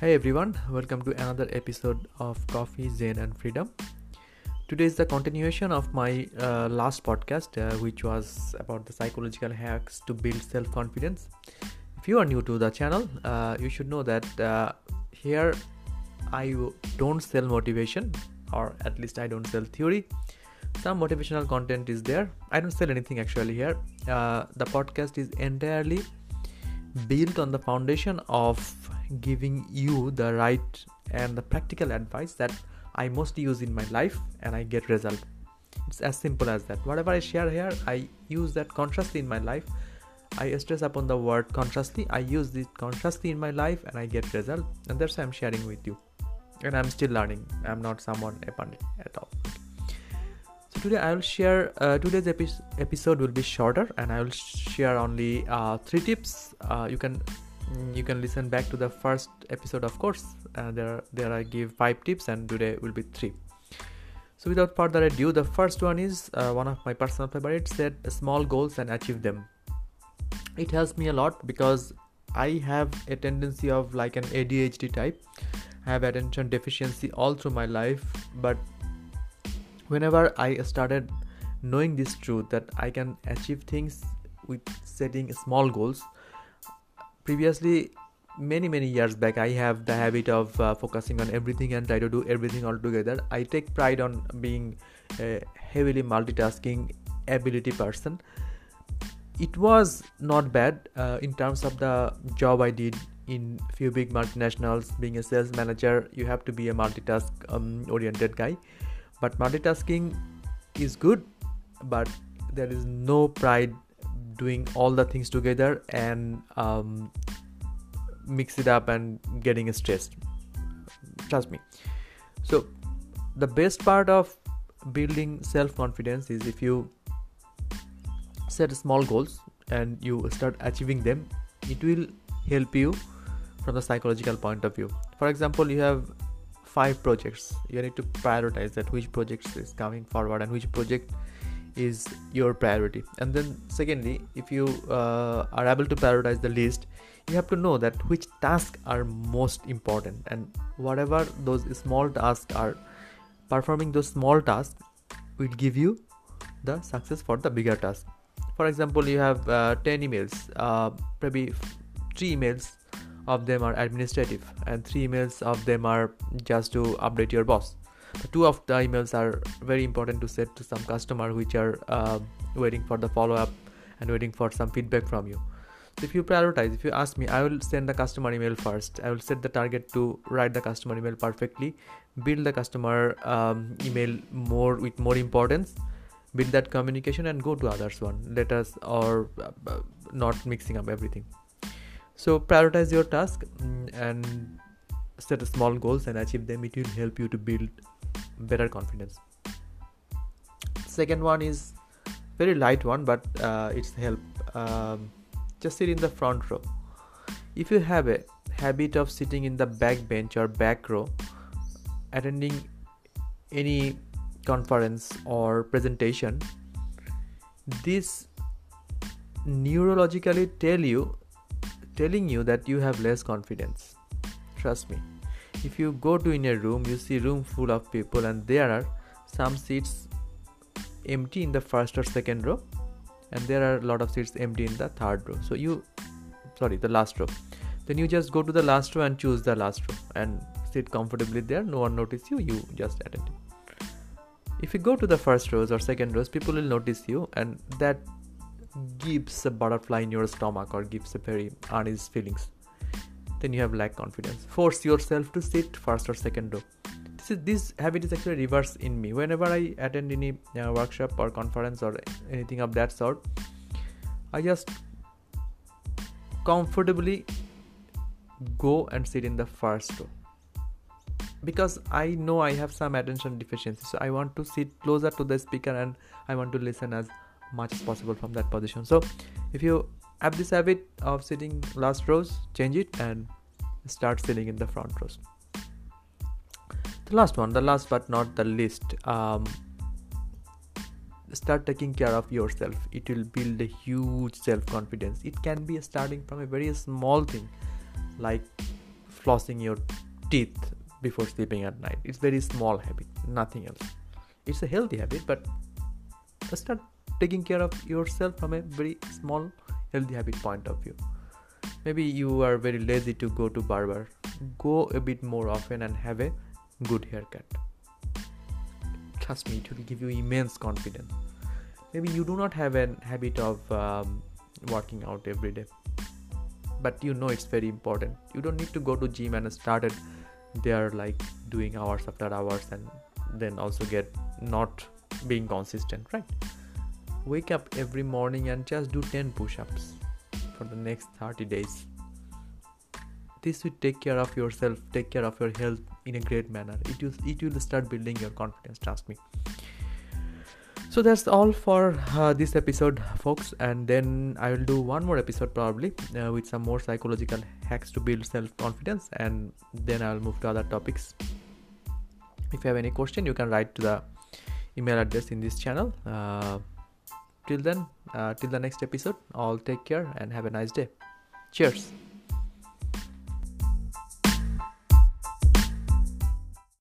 Hey everyone, welcome to another episode of Coffee, Zen, and Freedom. Today is the continuation of my uh, last podcast, uh, which was about the psychological hacks to build self confidence. If you are new to the channel, uh, you should know that uh, here I don't sell motivation, or at least I don't sell theory. Some motivational content is there. I don't sell anything actually here. Uh, the podcast is entirely built on the foundation of giving you the right and the practical advice that I mostly use in my life and I get result. It's as simple as that. Whatever I share here, I use that consciously in my life. I stress upon the word consciously. I use this consciously in my life and I get result. And that's why I'm sharing with you. And I'm still learning. I'm not someone abundant at all. Today I will share. Uh, today's epi- episode will be shorter, and I will share only uh, three tips. Uh, you can Mm, you can listen back to the first episode of course uh, there there i give five tips and today will be three so without further ado the first one is uh, one of my personal favorites set small goals and achieve them it helps me a lot because i have a tendency of like an adhd type i have attention deficiency all through my life but whenever i started knowing this truth that i can achieve things with setting small goals previously many many years back i have the habit of uh, focusing on everything and try to do everything all together. I take pride on being a heavily multitasking ability person. It was not bad uh, in terms of the job i did in few big multinationals. Being a sales manager you have to be a multitask um, oriented guy but multitasking is good but there is no pride doing all the things together and um, mix it up and getting stressed. Trust me. So the best part of building self confidence is if you set small goals and you start achieving them it will help you from the psychological point of view. For example you have five projects. You need to prioritize that which projects is coming forward and which project is your priority. And then secondly if you uh, are able to prioritize the list you have to know that which tasks are most important. And whatever those small tasks are performing those small tasks will give you the success for the bigger task. For example you have uh, 10 emails uh, maybe three emails of them are administrative and three emails of them are just to update your boss. Two of the emails are very important to send to some customer which are uh, waiting for the follow up and waiting for some feedback from you. So if you prioritize if you ask me i will send the customer email first. I will set the target to write the customer email perfectly build the customer um, email more with more importance build that communication and go to others one let us or uh, not mixing up everything so prioritize your task mm, and set small goals and achieve them. It will help you to build better confidence. Second one is very light one but uh, it's help um, just sit in the front row. If you have a habit of sitting in the back bench or back row attending any conference or presentation this neurologically tell you telling you that you have less confidence. Trust me. If you go to in a room you see room full of people and there are some seats empty in the first or second row and there are a lot of seats empty in the third row. So you sorry the last row. Then you just go to the last row and choose the last row and sit comfortably there. No one notice you you just attend. If you go to the first rows or second rows people will notice you and that gives a butterfly in your stomach or gives a very uneasy feelings then you have lack confidence. Force yourself to sit first or second row. This is this habit is actually reverse in me. Whenever i attend any uh, workshop or conference or anything of that sort i just comfortably go and sit in the first row. Because i know i have some attention deficiency so i want to sit closer to the speaker and i want to listen as much as possible from that position. So if you have this habit of sitting last rows change it and start sitting in the front rows. The last one the last but not the least um, start taking care of yourself. It will build a huge self confidence it can be starting from a very small thing like flossing your teeth before sleeping at night. It's very small habit nothing else. It's a healthy habit but start taking care of yourself from a very small healthy habit point of view. Maybe you are very lazy to go to barber. Go a bit more often and have a good haircut. Trust me it will give you immense confidence. Maybe you do not have a habit of um, working out every day. But you know it's very important. You don't need to go to gym and started there like doing hours after hours and then also get not being consistent right wake up every morning and just do 10 push-ups for the next 30 days. This will take care of yourself take care of your health in a great manner. It will it will start building your confidence trust me. So that's all for uh, this episode folks. And then i will do one more episode probably uh, with some more psychological hacks to build self-confidence. And then i'll move to other topics. If you have any question you can write to the email address in this channel. Uh, till then uh, till the next episode all take care and have a nice day. Cheers